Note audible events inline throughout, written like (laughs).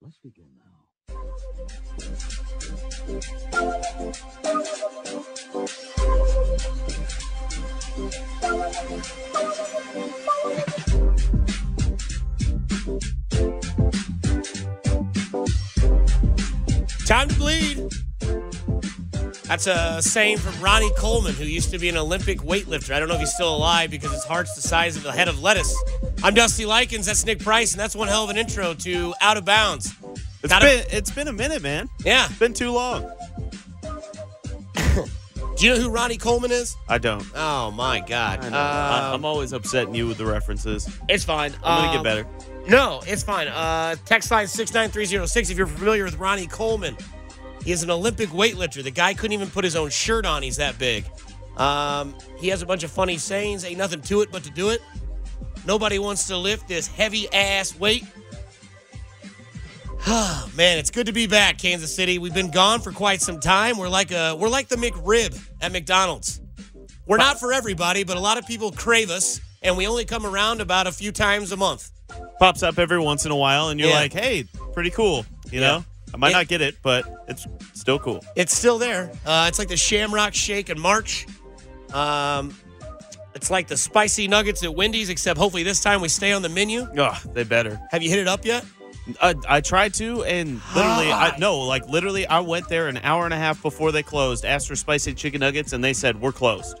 Time to bleed. That's a saying from Ronnie Coleman, who used to be an Olympic weightlifter. I don't know if he's still alive because his heart's the size of the head of lettuce. I'm Dusty Likens. That's Nick Price, and that's one hell of an intro to Out of Bounds. It's Out been it's been a minute, man. Yeah. It's been too long. (coughs) Do you know who Ronnie Coleman is? I don't. Oh my God. I. I, Um, I'm always upsetting you with the references. it's fine. I'm gonna Um, get better. No, it's fine. Uh, text line 69306 if you're familiar with Ronnie Coleman. He is an Olympic weightlifter. The guy couldn't even put his own shirt on. He's that big. Um, he has a bunch of funny sayings. Ain't nothing to it but to do it. Nobody wants to lift this heavy ass weight. (sighs) Man, it's good to be back, Kansas City. We've been gone for quite some time. We're like a we're like the McRib at McDonald's. We're not for everybody, but a lot of people crave us, and we only come around about a few times a month. Pops up every once in a while, and you're Yeah. like, "Hey, pretty cool." You Yeah. know, I might It- not get it, but it's still cool. It's still there. Uh, it's like the Shamrock Shake in March. Um, it's like the spicy nuggets at Wendy's, except hopefully this time we stay on the menu. Oh, they better. Have you hit it up yet? I, I tried to, and literally, I (gasps) no, like literally, I went there an hour and a half before they closed, asked for spicy chicken nuggets, and they said we're closed.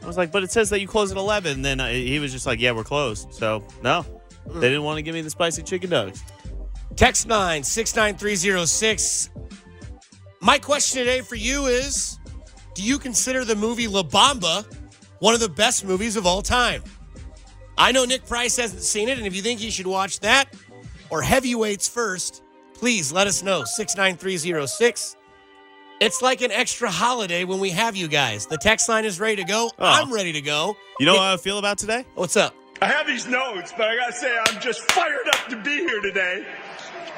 I was like, but it says that you close at eleven. And then I, he was just like, yeah, we're closed. So no, they didn't want to give me the spicy chicken nuggets. Text 9 69306. My question today for you is Do you consider the movie La Bamba one of the best movies of all time? I know Nick Price hasn't seen it, and if you think you should watch that or Heavyweights first, please let us know. 69306. It's like an extra holiday when we have you guys. The text line is ready to go. Oh. I'm ready to go. You know It- how I feel about today? What's up? I have these notes, but I gotta say, I'm just fired up to be here today.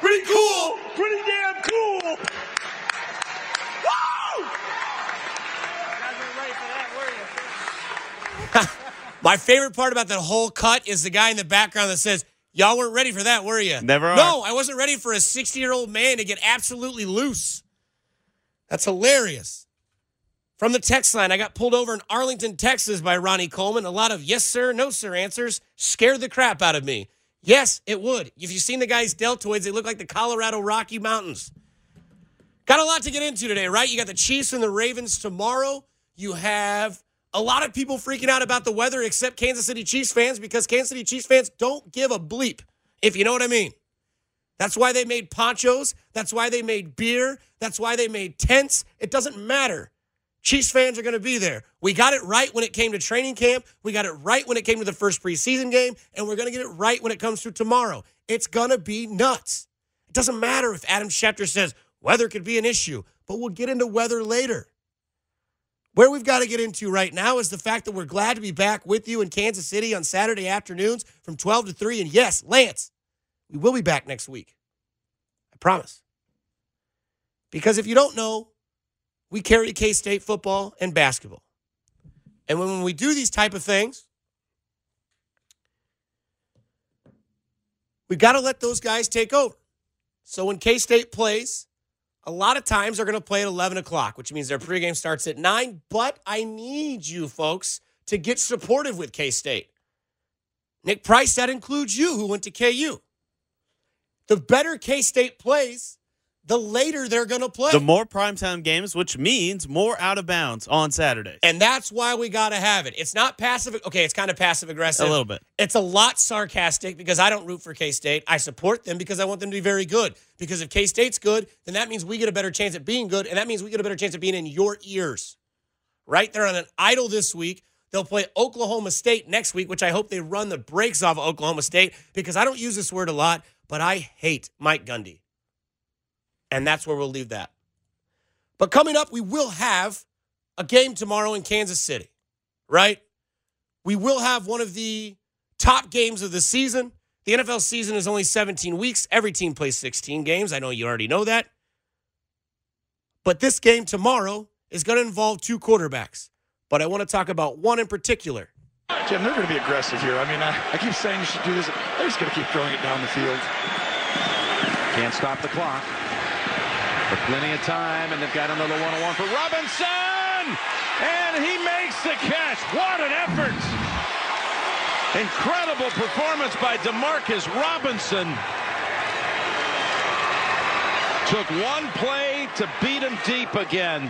Pretty cool! Pretty damn cool! My favorite part about that whole cut is the guy in the background that says, Y'all weren't ready for that, were you? Never are. No, I wasn't ready for a 60 year old man to get absolutely loose. That's hilarious. From the text line, I got pulled over in Arlington, Texas by Ronnie Coleman. A lot of yes, sir, no, sir answers scared the crap out of me. Yes, it would. If you've seen the guy's deltoids, they look like the Colorado Rocky Mountains. Got a lot to get into today, right? You got the Chiefs and the Ravens tomorrow. You have a lot of people freaking out about the weather, except Kansas City Chiefs fans, because Kansas City Chiefs fans don't give a bleep, if you know what I mean. That's why they made ponchos. That's why they made beer. That's why they made tents. It doesn't matter. Chiefs fans are going to be there. We got it right when it came to training camp. We got it right when it came to the first preseason game. And we're going to get it right when it comes to tomorrow. It's going to be nuts. It doesn't matter if Adam Schefter says weather could be an issue, but we'll get into weather later. Where we've got to get into right now is the fact that we're glad to be back with you in Kansas City on Saturday afternoons from 12 to 3. And yes, Lance, we will be back next week. I promise. Because if you don't know, we carry K State football and basketball. And when we do these type of things, we've got to let those guys take over. So when K State plays, a lot of times they're going to play at 11 o'clock, which means their pregame starts at 9. But I need you folks to get supportive with K State. Nick Price, that includes you who went to KU. The better K State plays, the later they're going to play. The more primetime games, which means more out of bounds on Saturdays. and that's why we got to have it. It's not passive. Okay, it's kind of passive aggressive. A little bit. It's a lot sarcastic because I don't root for K State. I support them because I want them to be very good. Because if K State's good, then that means we get a better chance at being good. And that means we get a better chance at being in your ears. Right? They're on an idle this week. They'll play Oklahoma State next week, which I hope they run the brakes off of Oklahoma State because I don't use this word a lot, but I hate Mike Gundy. And that's where we'll leave that. But coming up, we will have a game tomorrow in Kansas City, right? We will have one of the top games of the season. The NFL season is only 17 weeks. Every team plays 16 games. I know you already know that. But this game tomorrow is going to involve two quarterbacks. But I want to talk about one in particular. Jim, they're going to be aggressive here. I mean, I, I keep saying you should do this. They're just going to keep throwing it down the field. Can't stop the clock. For plenty of time, and they've got another one-on-one for Robinson! And he makes the catch. What an effort! Incredible performance by Demarcus Robinson. Took one play to beat him deep again.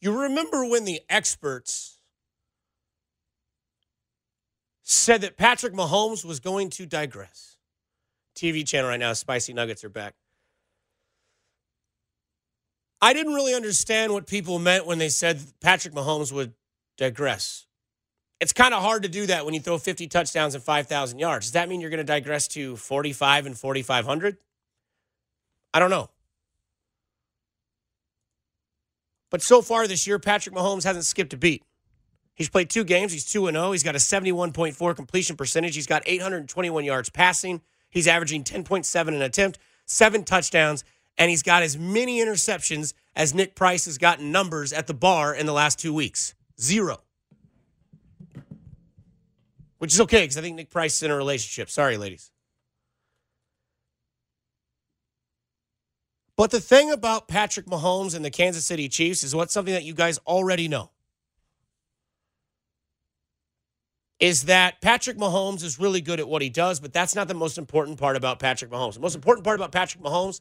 You remember when the experts said that Patrick Mahomes was going to digress? TV channel right now, Spicy Nuggets are back. I didn't really understand what people meant when they said Patrick Mahomes would digress. It's kind of hard to do that when you throw 50 touchdowns and 5,000 yards. Does that mean you're going to digress to 45 and 4,500? I don't know. But so far this year, Patrick Mahomes hasn't skipped a beat. He's played two games. He's 2 0. He's got a 71.4 completion percentage. He's got 821 yards passing. He's averaging 10.7 an attempt, seven touchdowns, and he's got as many interceptions as Nick Price has gotten numbers at the bar in the last two weeks. Zero. Which is okay because I think Nick Price is in a relationship. Sorry, ladies. But the thing about Patrick Mahomes and the Kansas City Chiefs is what's something that you guys already know. Is that Patrick Mahomes is really good at what he does, but that's not the most important part about Patrick Mahomes. The most important part about Patrick Mahomes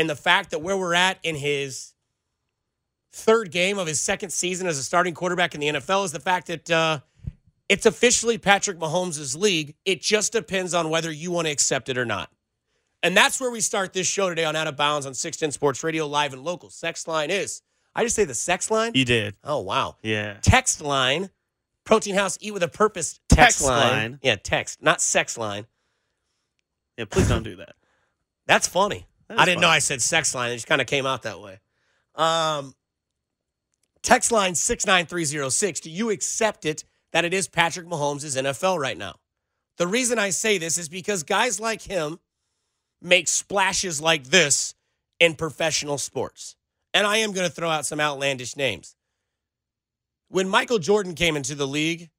and the fact that where we're at in his third game of his second season as a starting quarterback in the NFL is the fact that uh, it's officially Patrick Mahomes' league. It just depends on whether you want to accept it or not. And that's where we start this show today on Out of Bounds on 610 Sports Radio, live and local. Sex line is, I just say the sex line? You did. Oh, wow. Yeah. Text line, Protein House, eat with a purpose text, Text line. line. Yeah, text, not sex line. Yeah, please don't do that. (laughs) That's funny. I didn't know. I said sex line. It just kind of came out that way. Um, text line 69306. Do you accept it that it is Patrick Mahomes' NFL right now? The reason I say this is because guys like him make splashes like this in professional sports. And I am going to throw out some outlandish names. When Michael Jordan came into the league,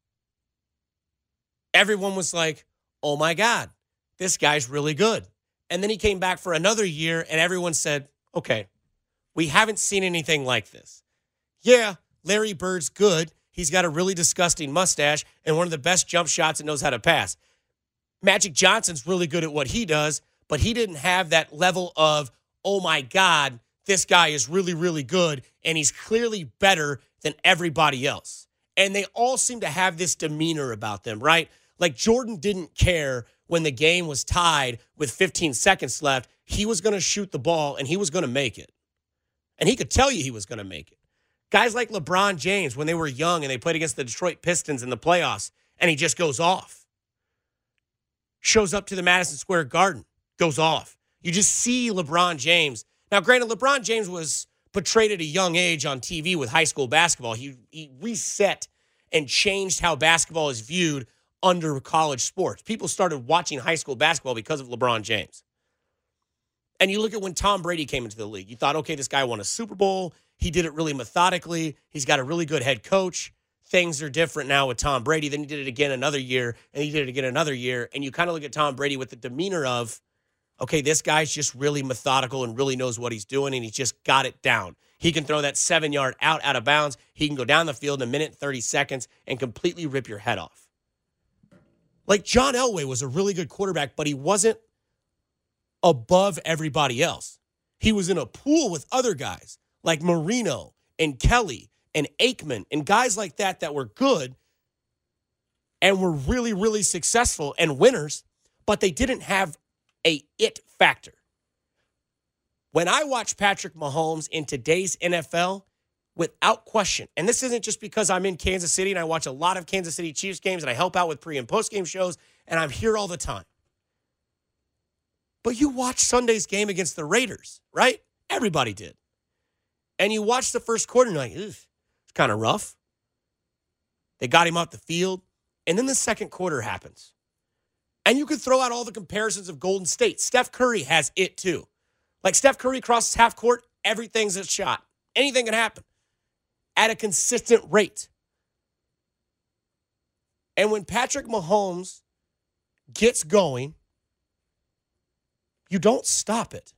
everyone was like, oh my God, this guy's really good. And then he came back for another year, and everyone said, okay, we haven't seen anything like this. Yeah, Larry Bird's good. He's got a really disgusting mustache and one of the best jump shots and knows how to pass. Magic Johnson's really good at what he does, but he didn't have that level of, oh my God, this guy is really, really good, and he's clearly better than everybody else. And they all seem to have this demeanor about them, right? Like Jordan didn't care when the game was tied with 15 seconds left. He was going to shoot the ball and he was going to make it. And he could tell you he was going to make it. Guys like LeBron James, when they were young and they played against the Detroit Pistons in the playoffs, and he just goes off. Shows up to the Madison Square Garden, goes off. You just see LeBron James. Now, granted, LeBron James was portrayed at a young age on TV with high school basketball. He, he reset and changed how basketball is viewed under college sports. People started watching high school basketball because of LeBron James. And you look at when Tom Brady came into the league, you thought, okay, this guy won a Super Bowl. He did it really methodically. He's got a really good head coach. Things are different now with Tom Brady. Then he did it again another year, and he did it again another year. And you kind of look at Tom Brady with the demeanor of, okay, this guy's just really methodical and really knows what he's doing, and he's just got it down. He can throw that seven yard out out of bounds. He can go down the field in a minute, 30 seconds, and completely rip your head off. Like John Elway was a really good quarterback, but he wasn't above everybody else. He was in a pool with other guys like Marino and Kelly and Aikman and guys like that that were good and were really, really successful and winners, but they didn't have a it factor. When I watch Patrick Mahomes in today's NFL, without question, and this isn't just because I'm in Kansas City and I watch a lot of Kansas City Chiefs games and I help out with pre and post game shows and I'm here all the time. But you watched Sunday's game against the Raiders, right? Everybody did. And you watched the first quarter and like, it's kind of rough. They got him off the field. And then the second quarter happens. And you could throw out all the comparisons of Golden State. Steph Curry has it too. Like Steph Curry crosses half court, everything's a shot. Anything can happen at a consistent rate. And when Patrick Mahomes gets going, you don't stop it.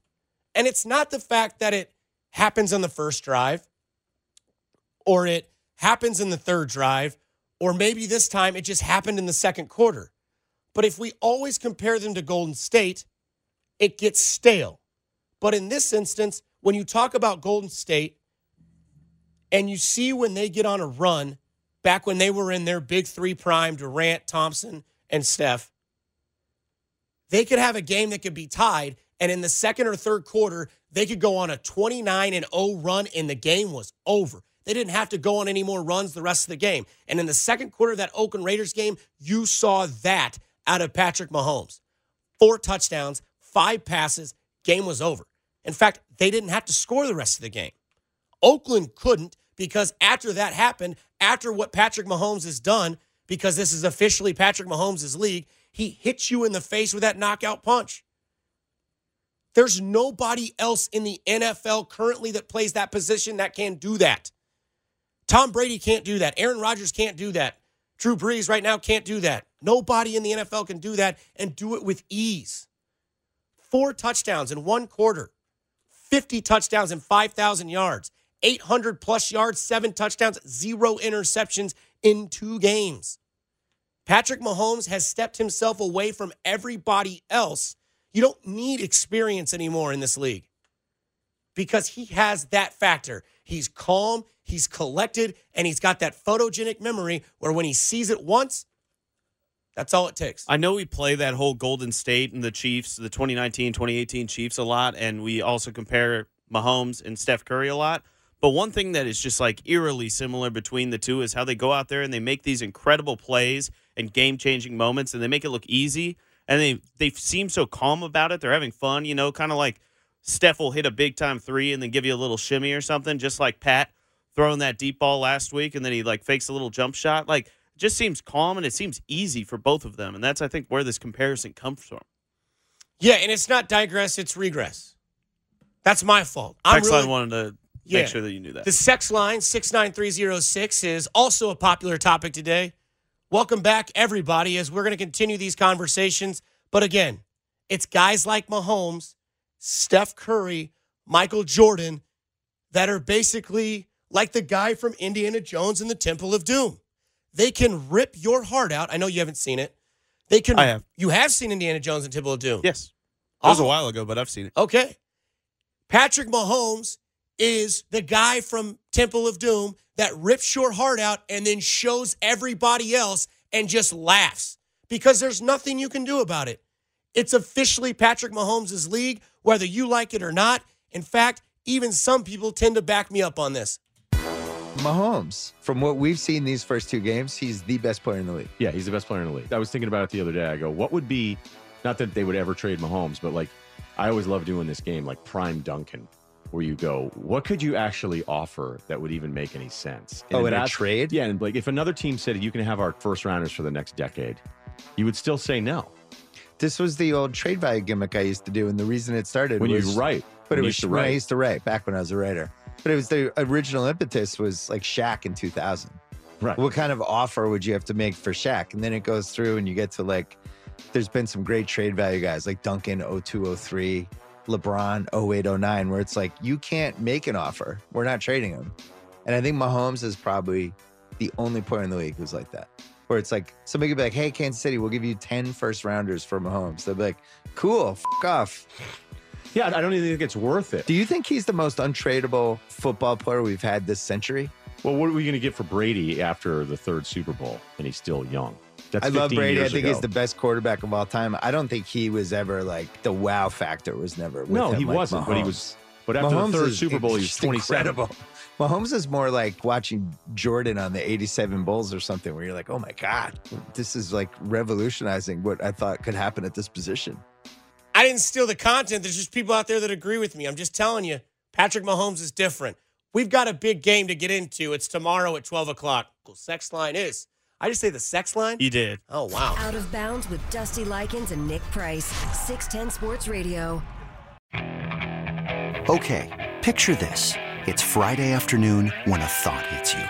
And it's not the fact that it happens on the first drive or it happens in the third drive or maybe this time it just happened in the second quarter. But if we always compare them to Golden State, it gets stale. But in this instance, when you talk about Golden State and you see when they get on a run, back when they were in their big three prime, Durant, Thompson, and Steph, they could have a game that could be tied. And in the second or third quarter, they could go on a 29 and 0 run, and the game was over. They didn't have to go on any more runs the rest of the game. And in the second quarter of that Oakland Raiders game, you saw that out of Patrick Mahomes. Four touchdowns, five passes, game was over. In fact, they didn't have to score the rest of the game. Oakland couldn't because after that happened, after what Patrick Mahomes has done, because this is officially Patrick Mahomes' league, he hits you in the face with that knockout punch. There's nobody else in the NFL currently that plays that position that can do that. Tom Brady can't do that. Aaron Rodgers can't do that. Drew Brees right now can't do that. Nobody in the NFL can do that and do it with ease. Four touchdowns in one quarter, 50 touchdowns and 5,000 yards, 800 plus yards, seven touchdowns, zero interceptions in two games. Patrick Mahomes has stepped himself away from everybody else. You don't need experience anymore in this league because he has that factor. He's calm, he's collected, and he's got that photogenic memory where when he sees it once, that's all it takes. I know we play that whole Golden State and the Chiefs, the 2019 2018 Chiefs a lot, and we also compare Mahomes and Steph Curry a lot. But one thing that is just like eerily similar between the two is how they go out there and they make these incredible plays and game changing moments and they make it look easy and they they seem so calm about it. They're having fun, you know, kind of like Steph will hit a big time three and then give you a little shimmy or something, just like Pat throwing that deep ball last week and then he like fakes a little jump shot. Like it just seems calm and it seems easy for both of them. And that's I think where this comparison comes from. Yeah, and it's not digress, it's regress. That's my fault. I'm Text really, wanted to Yeah. make sure that you knew that. The sex line 69306 is also a popular topic today. Welcome back, everybody, as we're going to continue these conversations. But again, it's guys like Mahomes, Steph Curry, Michael Jordan that are basically like the guy from Indiana Jones and the Temple of Doom. They can rip your heart out. I know you haven't seen it. They can. I have. You have seen Indiana Jones and Temple of Doom. yes. That was a while ago, but I've seen it. Okay. Patrick Mahomes is the guy from Temple of Doom that rips your heart out and then shows everybody else and just laughs because there's nothing you can do about it. It's officially Patrick Mahomes' league, whether you like it or not. In fact, even some people tend to back me up on this. Mahomes, from what we've seen these first two games, he's the best player in the league. Yeah, he's the best player in the league. I was thinking about it the other day. I go, what would be, not that they would ever trade Mahomes, but like, I always love doing this game, like Prime Duncan, where you go, what could you actually offer that would even make any sense? Oh, in a trade? Yeah, and like if another team said you can have our first rounders for the next decade, you would still say no. This was the old trade value gimmick I used to do, and the reason it started When was you write, But when it was used I used to write back when I was a writer. But it was the original impetus was like Shaq in 2000. Right. What kind of offer would you have to make for Shaq? And then it goes through and you get to like, there's been some great trade value guys like Duncan 0203, LeBron 0809, where it's like, you can't make an offer. We're not trading him. And I think Mahomes is probably the only player in the league who's like that. Where it's like somebody could be like, hey, Kansas City, we'll give you 10 first rounders for Mahomes. They'll be like, cool, f off. Yeah, I don't even think it's worth it. Do you think he's the most untradeable football player we've had this century? Well, what are we going to get for Brady after the third Super Bowl, and he's still young? That's I love 15 Brady. I think ago. he's the best quarterback of all time. I don't think he was ever like the wow factor was never. With No, him he like wasn't, but he was- but after the third Super Bowl, he was just 27. incredible. Mahomes is more like watching Jordan on the 87 Bulls or something where you're like, oh my God, this is like revolutionizing what I thought could happen at this position. I I didn't steal the content. There's just people out there that agree with me. I'm just telling you, Patrick Mahomes is different. We've got a big game to get into. It's tomorrow at 12 o'clock. Cool. Sex line is. I just say the sex line? You did. Oh, wow. Out of bounds with Dusty Likens and Nick Price. 610 Sports Radio. Okay, picture this. It's Friday afternoon when a thought hits you.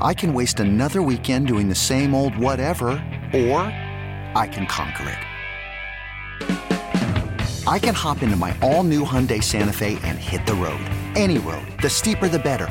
I can waste another weekend doing the same old whatever, or I can conquer it. I can hop into my all new Hyundai Santa Fe and hit the road. Any road. The steeper, the better.